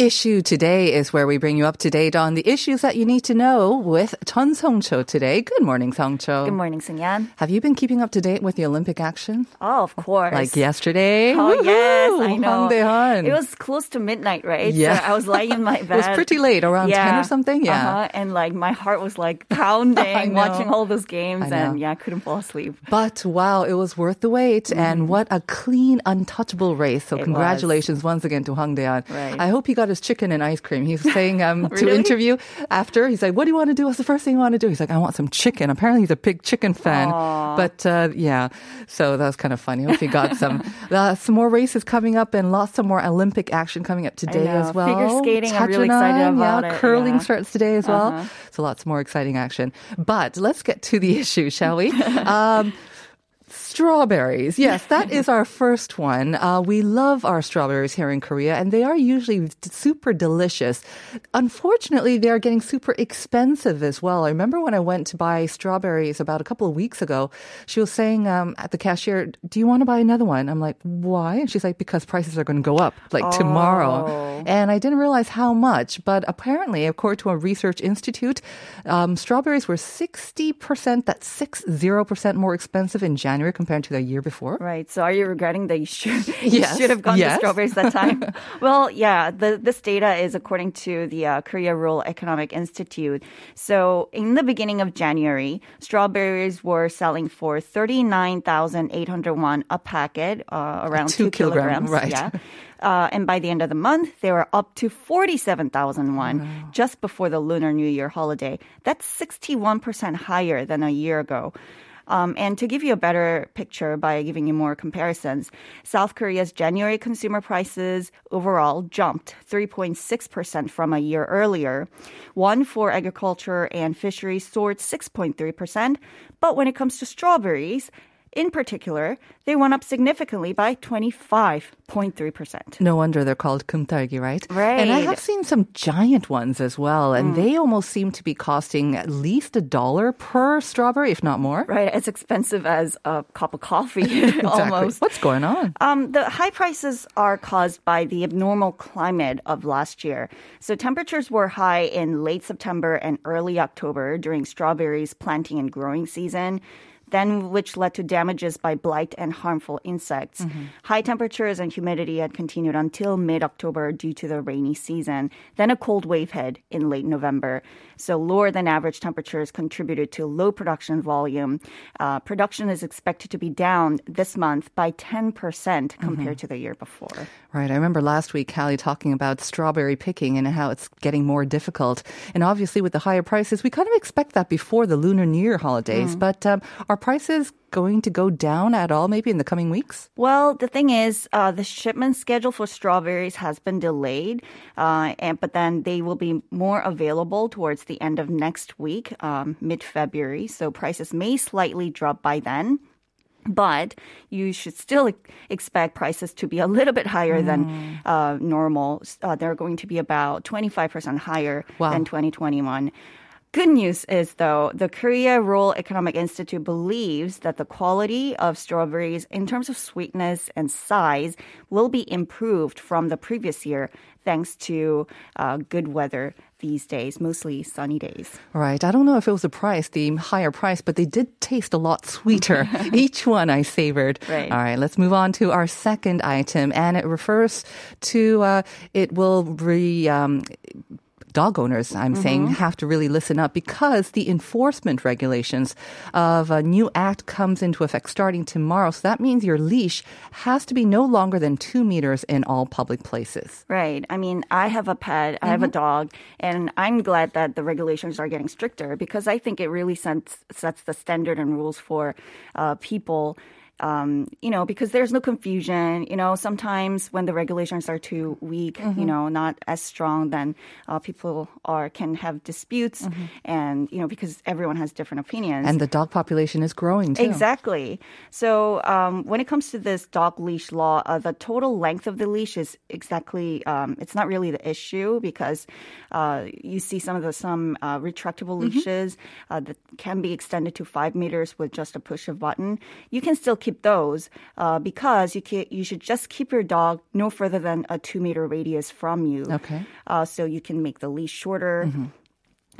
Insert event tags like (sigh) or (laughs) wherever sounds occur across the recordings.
Issue today is where we bring you up to date on the issues that you need to know with Chun Song Cho today. Good morning, Song Cho. Good morning, Sunyan. Have you been keeping up to date with the Olympic action? Oh, of course. Like yesterday? Oh, yes, I Woohoo! know. Hwang Daehan. It was close to midnight, right? Yeah. So I was lying in my (laughs) bed. It was pretty late, around 10 or something? Yeah. Uh-huh. And like my heart was like pounding (laughs) watching all those games. And yeah, I couldn't fall asleep. But wow, it was worth the wait. And what a clean, untouchable race. So Mm-hmm. It congratulations once again to Hwang Daehan. Right. I hope he got his chicken and ice cream. He's saying um, (laughs) to interview after, he's like, what do you want to do? What's the first thing you want to do? He's like, I want some chicken. Apparently he's a big chicken fan. But uh, yeah, so that was kind of funny. Hope he got some. (laughs) uh, some more races coming up and lots of more Olympic action coming up today as well. Figure skating, I'm really excited about yeah, it, Curling yeah. starts today as well. Uh-huh. So lots more exciting action. But let's get to the (laughs) issue, shall we? Um, Strawberries. Yes, that is our first one. Uh, we love our strawberries here in Korea, and they are usually d- super delicious. Unfortunately, they are getting super expensive as well. I remember when I went to buy strawberries about a couple of weeks ago, she was saying um, at the cashier, Do you want to buy another one? I'm like, Why? And she's like, Because prices are going to go up like tomorrow. And I didn't realize how much, but apparently, according to a research institute, um, strawberries were 60%, that's 60% more expensive in January compared to the year before. Right. So are you regretting that you should (laughs) Yes. should have gone Yes. to strawberries that time? (laughs) well, yeah. The, this data is according to the uh, Korea Rural Economic Institute. So in the beginning of January, strawberries were selling for thirty nine thousand eight hundred won a packet, uh, around Two two, kilogram, kilograms. right. Yeah. Uh, and by the end of the month, they were up to 47,000 won just before the Lunar New Year holiday. That's 61% higher than a year ago. Um, and to give you a better picture by giving you more comparisons, South Korea's January consumer prices overall jumped 3.6% from a year earlier. One for agriculture and fisheries soared 6.3%. But when it comes to strawberries, in particular, they went up significantly by 25.3%. No wonder they're called kumtargi, right? Right. And I have seen some giant ones as well, and they almost seem to be costing at least a dollar per strawberry, if not more. Right, as expensive as a cup of coffee, (laughs) (laughs) almost. What's going on? Um, the high prices are caused by the abnormal climate of last year. So temperatures were high in late September and early October during strawberries planting and growing season. Then, which led to damages by blight and harmful insects. High temperatures and humidity had continued until mid October due to the rainy season. Then, a cold wave hit in late November. So, lower than average temperatures contributed to low production volume. Uh, production is expected to be down this month by 10% compared to the year before. Right. I remember last week, Hallie talking about strawberry picking and how it's getting more difficult. And obviously, with the higher prices, we kind of expect that before the Lunar New Year holidays. But um, are prices going to go down at all, maybe in the coming weeks? Well, the thing is, uh, the shipment schedule for strawberries has been delayed, uh, and but then they will be more available towards the end of next week, um, mid February. So prices may slightly drop by then. But you should still expect prices to be a little bit higher than uh, normal. Uh, they're going to be about 25% higher Wow. than 2021. Good news is, though, the Korea Rural Economic Institute believes that the quality of strawberries in terms of sweetness and size will be improved from the previous year thanks to uh, good weather these days, mostly sunny days. Right. I don't know if it was the price, the higher price, but they did taste a lot sweeter. (laughs) Each one I savored. Right. All right. Let's move on to our second item. And it refers to, uh, it will re, um, dog owners, I'm saying, have to really listen up because the enforcement regulations of a new act comes into effect starting tomorrow. So that means your leash has to be no longer than two meters in all public places. Right. I mean, I have a pet, I have a dog, and I'm glad that the regulations are getting stricter because I think it really sets, sets the standard and rules for uh, people. Um, you know, because there's no confusion. You know, sometimes when the regulations are too weak, you know, not as strong, then uh, people are can have disputes, and you know, because everyone has different opinions. And the dog population is growing too. Exactly. So um, when it comes to this dog leash law, uh, the total length of the leash is exactly. Um, it's not really the issue because uh, you see some of the some uh, retractable leashes uh, that can be extended to five meters with just a push of button. You can still keep those uh, because you can, you should just keep your dog no further than a two meter radius from you. Okay. Uh, so you can make the leash shorter.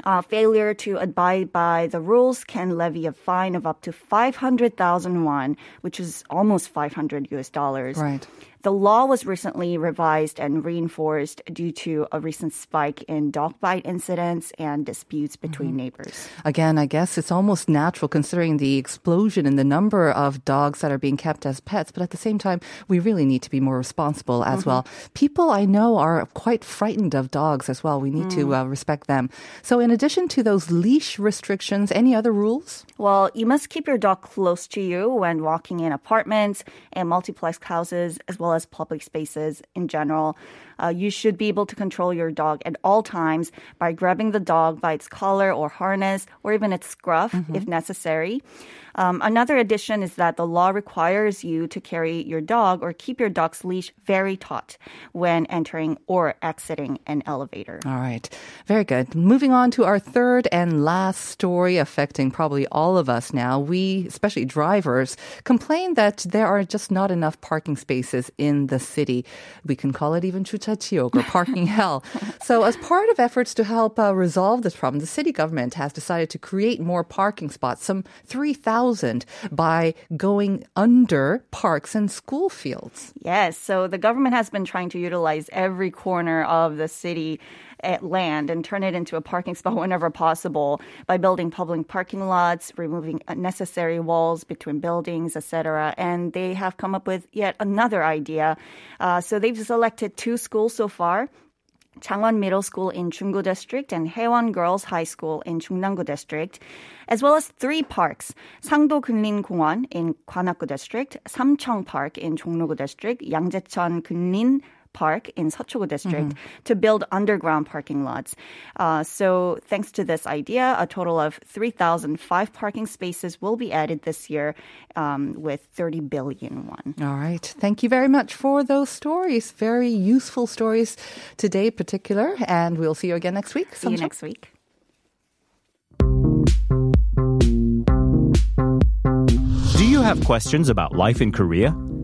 Uh, failure to abide by the rules can levy a fine of up to 500,000 won, which is almost 500 US dollars. Right. The law was recently revised and reinforced due to a recent spike in dog bite incidents and disputes mm-hmm. between neighbors. Again, I guess it's almost natural considering the explosion in the number of dogs that are being kept as pets. But at the same time, we really need to be more responsible as mm-hmm. well. People I know are quite frightened of dogs as well. We need to mm. uh, respect them. So, in addition to those leash restrictions, any other rules? Well, you must keep your dog close to you when walking in apartments and multiplex houses, as well as public spaces in general. Uh, you should be able to control your dog at all times by grabbing the dog by its collar or harness, or even its scruff if necessary. Um, another addition is that the law requires you to carry your dog or keep your dog's leash very taut when entering or exiting an elevator. All right. Very good. Moving on to our third and last story affecting probably all of us now. We, especially drivers, complain that there are just not enough parking spaces in the city. We can call it even chuchachiok or parking (laughs) hell. So as part of efforts to help uh, resolve this problem, the city government has decided to create more parking spots, some 3,000 by going under parks and school fields. Yes, so the government has been trying to utilize every corner of the city land and turn it into a parking spot (laughs) whenever possible by building public parking lots, removing unnecessary walls between buildings, etc. And they have come up with yet another idea. Uh, so they've selected two schools so far. Changwon Middle School in Chunggu District and Haewon Girls High School in Chungnam-gu District, as well as three parks, Sangdo Gunlin Gongwon in Gwanak-gu District, Samcheong Park in Chongno-gu District, Yangjaecheon Gunlin Park in Seocho-gu District to build underground parking lots. Uh, so thanks to this idea, a total of 3,005 parking spaces will be added this year um, with 30 billion won. All right. Thank you very much for those stories. Very useful stories today, particular. And we'll see you again next week. See you next week. Do you have questions about life in Korea?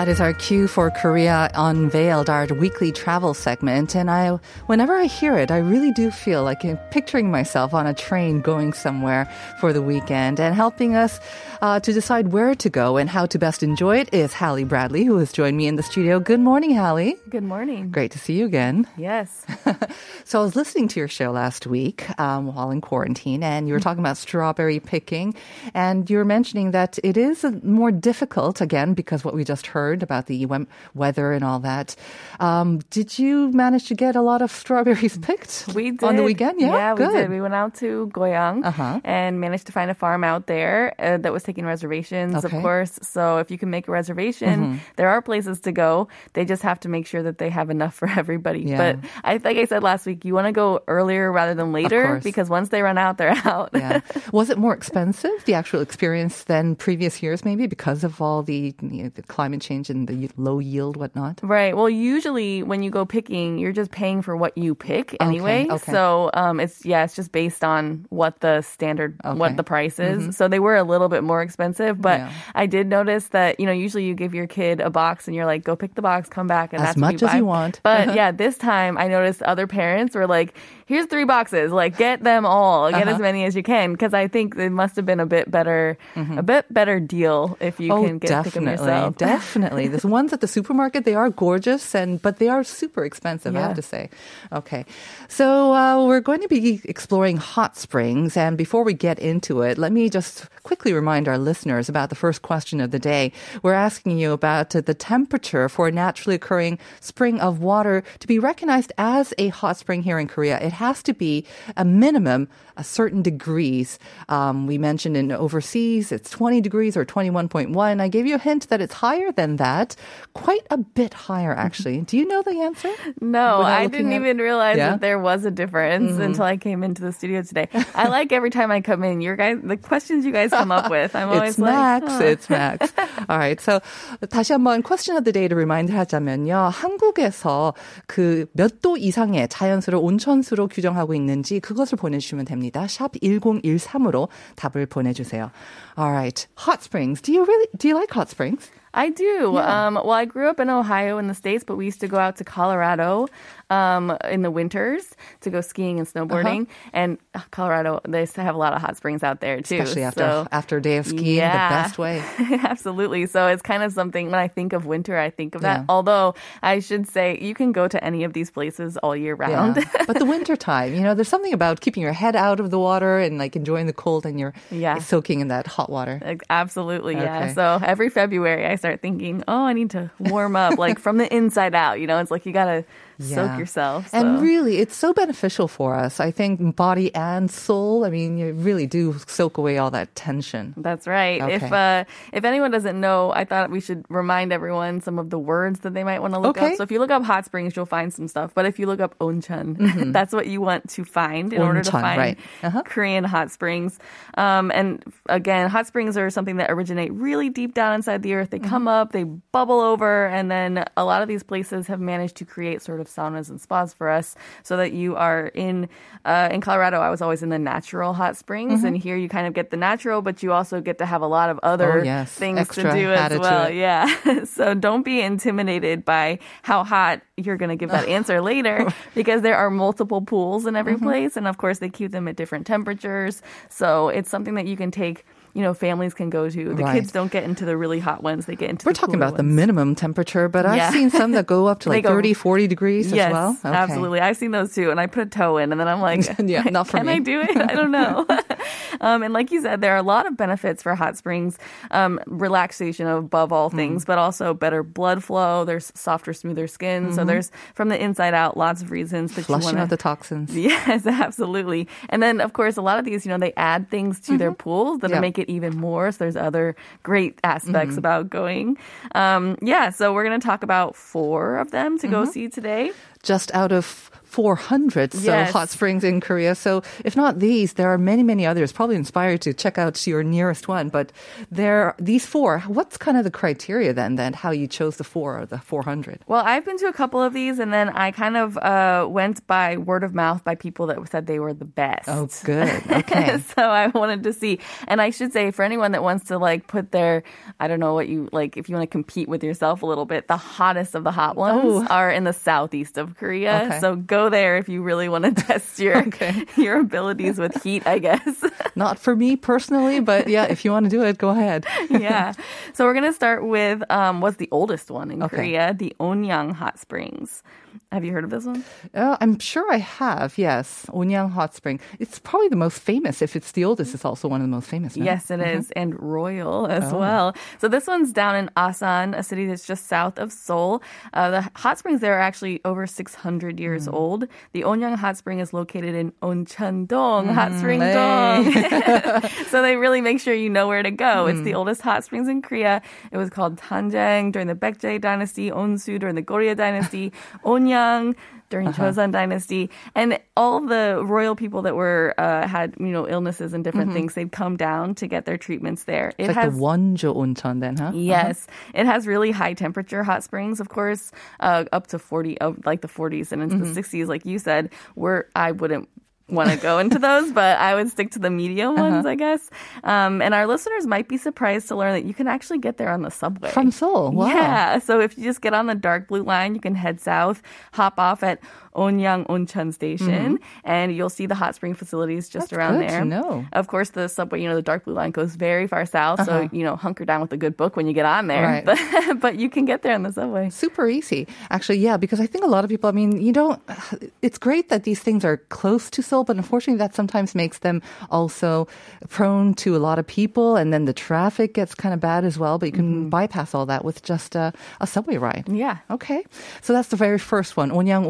That is our cue for Korea Unveiled, our weekly travel segment. And I, whenever I hear it, I really do feel like I'm picturing myself on a train going somewhere for the weekend. And helping us uh, to decide where to go and how to best enjoy it is Hallie Bradley, who has joined me in the studio. Good morning, Hallie. Good morning. Great to see you again. Yes. (laughs) So I was listening to your show last week um, while in quarantine, and you were talking about strawberry picking, and you were mentioning that it is more difficult again because what we just heard about the weather and all that. Um, did you manage to get a lot of strawberries (laughs) picked We did on the weekend? Yeah, yeah, good. we did. We went out to Goyang Uh-huh. and managed to find a farm out there uh, that was taking reservations, Okay. Mm-hmm. of course. So if you can make a reservation, there are places to go. They just have to make sure that they have enough (laughs) for everybody. Yeah. But I, like I said last week, you want to go earlier rather than later because once they run out, they're (laughs) out. yeah. Was it more expensive, the actual experience, than previous years, maybe because of all the, you know, the climate change and the low yield, whatnot? Right. Well, usually when you go picking, you're just paying for what you pick anyway. okay. So um, it's yeah, it's just based on what the standard, Okay. what the price is. So they were a little bit more expensive, but Yeah. I did notice that you know usually you give your kid a box and you're like, go pick the box, come back, and As that's what much as buy. you want. But (laughs) yeah, this time I noticed other parents were like, here's three boxes, like get them all, get Uh-huh. as many as you can, because I think it must have been a bit better, a bit better deal if you oh, can get them definitely, yourself. definitely. The (laughs) ones at the supermarket, they are gorgeous, and but they are super expensive. I have to say. Okay, so uh, we're going to be exploring hot springs, and before we get into it, let me just quickly remind our listeners about the first question of the day. We're asking you about uh, the temperature for a naturally occurring spring of water to be recognized as a hot spring here in Korea. It has to be a minimum a certain degrees. Um, we mentioned in overseas it's 20 degrees or 21.1. I gave you a hint that it's higher than that, quite a bit higher actually. Do you know the answer? No, without I looking didn't at- even realize Yeah? Mm-hmm. that there was a difference until I came into the studio today. I (laughs) like every time I come in, your guys, the questions you guys come up (laughs) with. I'm always It's like, Max. huh. It's Max. (laughs) All right. So 다시 한번 question of the day를 remind 하자면요. 한국에서 그 몇 도 이상의 자연수를 온천수로 규정하고 있는지 그것을 보내주시면 됩니다. 샵 1013으로 답을 보내주세요. All right. Hot springs. Do you really, do you like hot springs? I do. Um, well, I grew up in Ohio in the States, but we used to go out to Colorado um, in the winters to go skiing and snowboarding. And uh, Colorado, they have a lot of hot springs out there too. Especially after, so- after a day of skiing, Yeah. the best way. (laughs) Absolutely. So it's kind of something when I think of winter, I think of that. Yeah. Although I should say you can go to any of these places all year round. Yeah. (laughs) but the winter time, you know, there's something about keeping your head out of the water and like enjoying the cold and you're Yeah. soaking in that hot water. Absolutely, yeah. Okay. So every February, I start thinking, oh, I need to warm up, like from the inside out. You know, it's like you gotta soak Yeah. yourself. And really, it's so beneficial for us. I think body and soul. I mean, you really do soak away all that tension. That's right. If uh, if anyone doesn't know, I thought we should remind everyone some of the words that they might want to look Okay. up. So if you look up hot springs, you'll find some stuff. But if you look up onchon, (laughs) that's what you want to find in order to find right. Uh-huh. Korean hot springs. Um, and again, hot springs are something that originate really deep down inside the earth. They come up, they bubble over, and then a lot of these places have managed to create sort of saunas and spas for us, so that you are in uh, in Colorado. I was always in the natural hot springs, and here you kind of get the natural, but you also get to have a lot of other Oh, yes. things Extra to do as well. Yeah. (laughs) so don't be intimidated by how hot you're going to give that (laughs) answer later (laughs) because there are multiple pools in Mm-hmm. every place. And of course, they keep them at different temperatures. So it's something that you can take. You know, families can go to. The Right. kids don't get into the really hot ones; they get into. We're talking about the minimum temperature, but I've seen some that go up to (laughs) like go- 30, 40 degrees Yes, as well. Okay. absolutely. I've seen those too, and I put a toe in, and then I'm like, (laughs) Yeah, not for can me. I do it? I don't know. (laughs) um, and like you said, there are a lot of benefits for hot springs, um, relaxation above all Mm. things, but also better blood flow. There's softer, smoother skin. So there's from the inside out lots of reasons that Mm-hmm. Flushing want out the toxins. Yes, absolutely. And then, of course, a lot of these, you know, they add things to their pools that Mm-hmm. Yeah. make it even more. So there's other great aspects Mm-hmm. about going. Um, yeah, so we're going to talk about four of them to Mm-hmm. go see today. Just out of 400 so Yes. hot springs in Korea. So if not these, there are many, many others. Probably inspired to check out your nearest one. But there, these four. What's kind of the criteria then? Then how you chose the four or the 400? Well, I've been to a couple of these, and then I kind of uh, went by word of mouth by people that said they were the best. Oh, (laughs) good. Okay. (laughs) so I wanted to see, and I should say for anyone that wants to like put their, I don't know what you like, if you want to compete with yourself a little bit, the hottest of the hot ones Oh. are in the southeast of of Korea. Okay. So go there if you really want to (laughs) test your Okay. (laughs) your abilities with heat, I guess. (laughs) Not for me personally, but yeah, if you want to do it, go ahead. yeah. So we're gonna start with um, what's the oldest one in Okay. Korea, the Onyang Hot Springs. Have you heard of this one? Uh, I'm sure I have. Yes, Onyang Hot Spring. It's probably the most famous. If it's the oldest, it's also one of the most famous. no? Yes, it is, and royal as Oh. well. So this one's down in Asan, a city that's just south of Seoul. Uh, the hot springs there are actually over 600 years Hmm. old. The Onyang Hot Spring is located in Oncheon-dong, Hot Spring hey. Dong. (laughs) (laughs) so they really make sure you know where to go. It's Hmm. the oldest hot springs in Korea. It was called Tanjang during the Baekje dynasty, Onsu during the Goryeo dynasty, (laughs) Onyang during Uh-huh. Joseon dynasty, and all the royal people that were uh, had you know illnesses and different things, they'd come down to get their treatments there. Mm-hmm. It's like the Wonjo Oncheon then, huh? Yes, it has really high temperature hot springs, of course, uh, up to 40, of like the 40s and into Mm-hmm. the 60s, like you said. Where I wouldn't want to go into those, (laughs) but I would stick to the medium Uh-huh. ones, I guess. Um, and our listeners might be surprised to learn that you can actually get there on the subway. From Seoul. Wow. Yeah, so if you just get on the dark blue line, you can head south, hop off at Onyang Oncheon Station, and you'll see the hot spring facilities just Mm-hmm. That's around there. know. Of course, the subway, you know, the dark blue line goes very far south, so you know, hunker down with a good book when you get on there. Right. But (laughs) but you can get there on the subway. Super easy. Actually, yeah, because I think a lot of people, I mean, you don't, it's great that these things are close to Seoul, but unfortunately that sometimes makes them also prone to a lot of people and then the traffic gets kind of bad as well, but you can bypass all that with just a, a subway ride. Yeah. Okay. So that's the very first one. 온양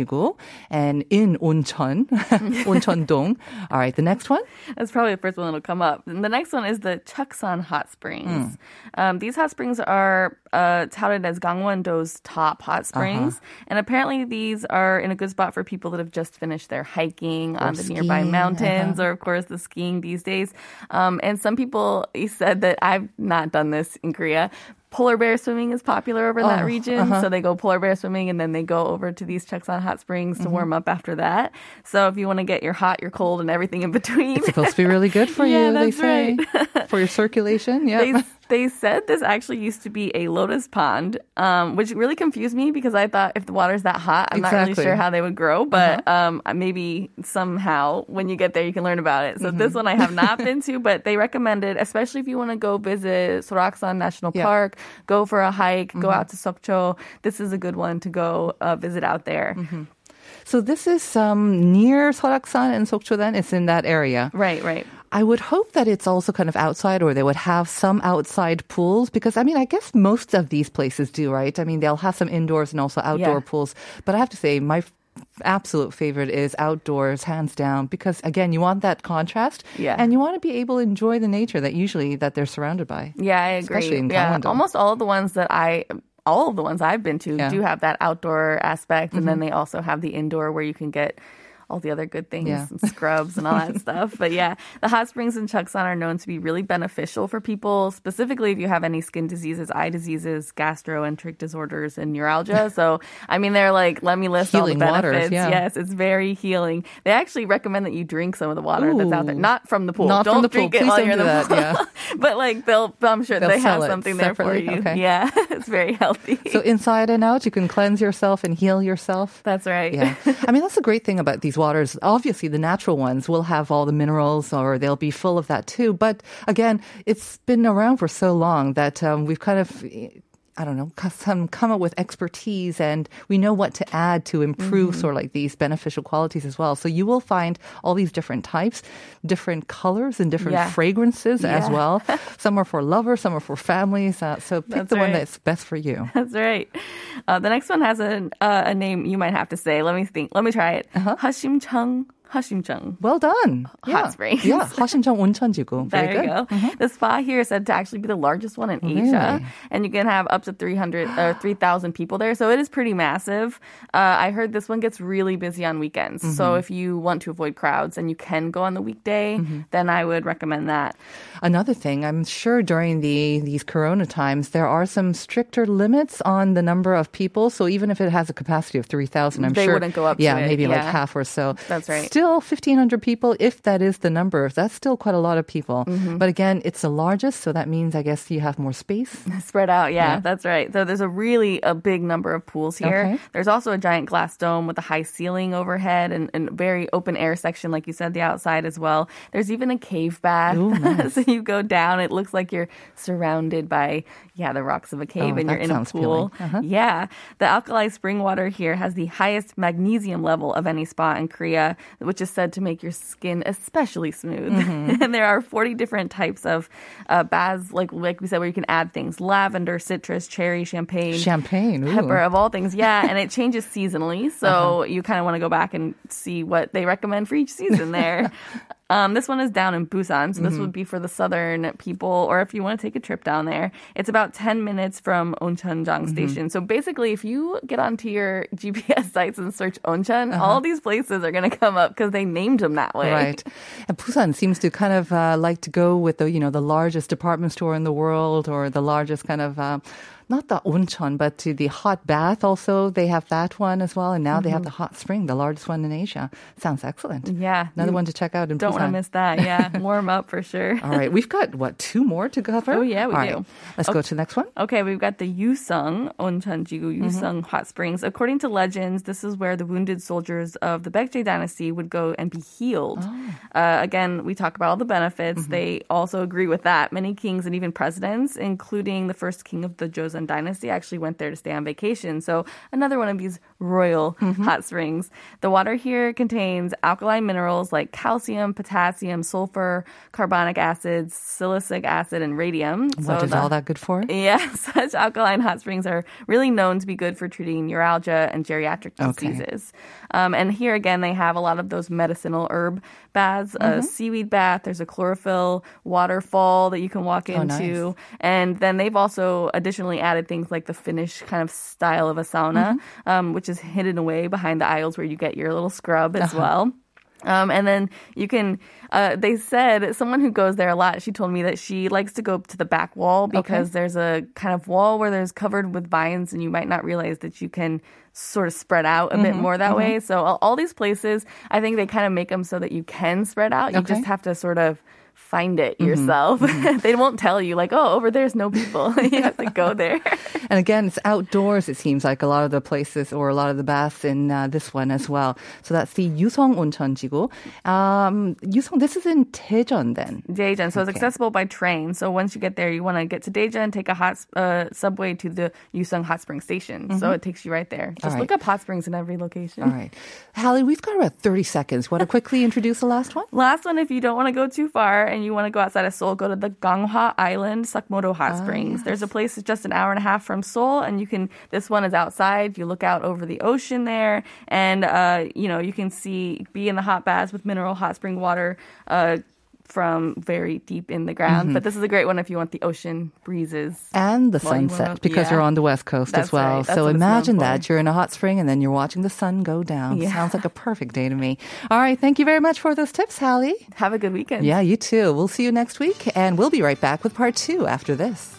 온천지구 and in 온천, (laughs) 온천동. All right. The next one? That's probably the first one that'll come up. And the next one is the Chuksan Hot Springs. Um, these hot springs are uh, touted as Gangwon-do's top hot springs, and apparently these are in a good spot for people that have just finished their hiking on the nearby skiing, mountains, or of course the skiing these days. Um, and some people said that I've not done this in Korea. Polar bear swimming is popular over in that Oh, region, uh-huh. so they go polar bear swimming and then they go over to these Chuksan hot springs to mm-hmm. warm up after that. So if you want to get your hot, your cold, and everything in between, It's supposed to be really good (laughs) for Yeah, you, they say. for your circulation. (laughs) Yeah. they they said this actually used to be a lotus pond, um, which really confused me because I thought if the water's that hot, I'm not really sure how they would grow. But um, maybe somehow when you get there, you can learn about it. So this one I have not (laughs) been to, but they recommended, especially if you want to go visit Soraksan National Yeah. Park, go for a hike, go out to Sokcho. This is a good one to go uh, visit out there. So this is um, near Soraksan and Sokcho then? It's in that area. Right, right. I would hope that it's also kind of outside or they would have some outside pools because I mean, I guess most of these places do, right? I mean, they'll have some indoors and also outdoor Yeah. pools. But I have to say, my absolute favorite is outdoors, hands down, because again, you want that contrast Yeah. and you want to be able to enjoy the nature that usually that they're surrounded by. Yeah, I agree. Yeah, almost all of the ones that I all of the ones I've been to Yeah. Mm-hmm. do have that outdoor aspect and then they also have the indoor where you can get all the other good things Yeah. and scrubs and all that (laughs) stuff. But yeah, the hot springs in Chuksan are known to be really beneficial for people, specifically if you have any skin diseases, eye diseases, gastroenteric disorders, and neuralgia. (laughs) So, I mean, they're like, let me list Healing all the waters, benefits. yeah. Yes, it's very healing. They actually recommend that you drink some of the water that's out there, not from the pool. Not don't from the pool. drink it Please while don't you're in the that, pool. yeah. (laughs) but like they'll, I'm sure They'll they have something there for you. Okay. Yeah, it's very healthy. So inside and out, you can cleanse yourself and heal yourself. that's right. Yeah. I mean, that's the great thing about these waters. Obviously, the natural ones will have all the minerals or they'll be full of that too. But again, it's been around for so long that um, we've kind of. I don't know, some come up with expertise and we know what to add to improve Mm-hmm. sort of like these beneficial qualities as well. So you will find all these different types, different colors and different Yeah. fragrances as well. (laughs) some are for lovers, some are for families. Uh, so pick That's the one that's best for you. That's right. Uh, the next one has a uh, a name you might have to say. Let me think. Let me try it. Uh-huh. Hashimcheong. Hashimjeong. Well done. Uh, yeah. Hot springs. Yeah, Hashimjeong Oncheonjigu. Very there you good. go. Mm-hmm. The spa here is said to actually be the largest one in really? Asia, and you can have up to 300 or uh, (gasps) 3,000 people there. So it is pretty massive. Uh, I heard this one gets really busy on weekends. Mm-hmm. So if you want to avoid crowds and you can go on the weekday, mm-hmm. then I would recommend that. Another thing, I'm sure during the these corona times there are some stricter limits on the number of people. So even if it has a capacity of 3,000, I'm they sure they wouldn't go up. Yeah, maybe it. like yeah. half or so. That's right. Still still 1,500 people, if that is the number. That's still quite a lot of people. Mm-hmm. But again, it's the largest, so that means I guess you have more space. (laughs) Spread out, yeah, Yeah. that's right. So there's a really a big number of pools here. Okay. There's also a giant glass dome with a high ceiling overhead and, and very open air section, like you said, the outside as well. There's even a cave bath. Ooh, (laughs) nice. so you go down, it looks like you're surrounded by yeah the rocks of a cave, Oh, and you're in a pool. Uh-huh. Yeah, the alkali spring water here has the highest magnesium level of any spa in Korea, which is said to make your skin especially smooth. Mm-hmm. (laughs) and there are 40 different types of uh, baths, like like we said, where you can add things: lavender, citrus, cherry, champagne, Champagne. ooh. pepper of all things. Yeah, and it changes seasonally, so you kind of want to go back and see what they recommend for each season there. (laughs) Um, this one is down in Busan, so this would be for the southern people, or if you want to take a trip down there. It's about 10 minutes from Oncheonjang Station. So basically, if you get onto your (laughs) GPS sites and search Oncheon, all these places are going to come up because they named them that way. Right. And Busan seems to kind of uh, like to go with the, you know, the largest department store in the world or the largest kind of, uh, not the oncheon, but to the hot bath also. They have that one as well. And now they have mm-hmm. the hot spring, the largest one in Asia. Sounds excellent. Yeah. Another one to check out in Don't want to miss that. Yeah. (laughs) Warm up for sure. All right. We've got, what, two more to cover? Oh, yeah, we All do. right. Let's go to the next one. Okay, we've got the Yusung Oncheonjigu mm-hmm. Yusung Hot Springs. According to legends, this is where the wounded soldiers of the Baekje dynasty would go and be healed. Oh. Uh, again, we talk about all the benefits. Mm-hmm. They also agree with that. Many kings and even presidents, including the first king of the Joseon dynasty, actually went there to stay on vacation. So another one of these royal hot springs. The water here contains alkaline minerals like calcium, potassium, sulfur, carbonic acids, silicic acid, and radium. What So is the- all that good for? yeah, (laughs) such alkaline hot springs are really known to be good for treating neuralgia and geriatric Okay. diseases. Um, and here again, they have a lot of those medicinal herb baths, Mm-hmm. a seaweed bath. There's a chlorophyll waterfall that you can walk Oh, nice. into, and then they've also additionally added things like the Finnish kind of style of a sauna, Mm-hmm. um, which is hidden away behind the aisles where you get your little scrub Uh-huh. as well. Um, and then you can, uh, they said, someone who goes there a lot, she told me that she likes to go to the back wall because there's a kind of wall where there's covered with vines and you might not realize that you can sort of spread out a bit Mm-hmm, more that way. So all, all these places, I think they kind of make them so that you can spread out. You Okay. just have to sort of find it Mm-hmm, yourself. (laughs) they won't tell you like, oh, over there's no people. (laughs) you have to go (laughs) there. And again, it's outdoors, it seems like a lot of the places or a lot of the baths in uh, this one as well. So that's the Yusong Oncheonjigu. Um, Yusong, this is in Daejeon then. Daejeon. So it's accessible by train. So once you get there, you want to get to Daejeon, and take a hot uh, subway to the Yusung Hot Spring Station. So it takes you right there. Just Mm-hmm. Look up hot springs in every location. All right. Hallie, we've got about 30 seconds. Want to quickly introduce the last one? Last one, if you don't want to go too far and you want to go outside of Seoul, go to the Ganghwa Island Seokmodo Hot Ah, Springs. There's a place that's just an hour and a half from Seoul, and you can. This one is outside. You look out over the ocean there, and uh, you know you can see be in the hot baths with mineral hot spring water. Uh, from very deep in the ground, Mm-hmm. but this is a great one if you want the ocean breezes. And the sunset because yeah. you're on the west coast That's as well. right. So imagine that you're in a hot spring and then you're watching the sun go down. Yeah. Sounds like a perfect day to me. All right. Thank you very much for those tips, Hallie. Have a good weekend. Yeah, you too. We'll see you next week and we'll be right back with part two after this.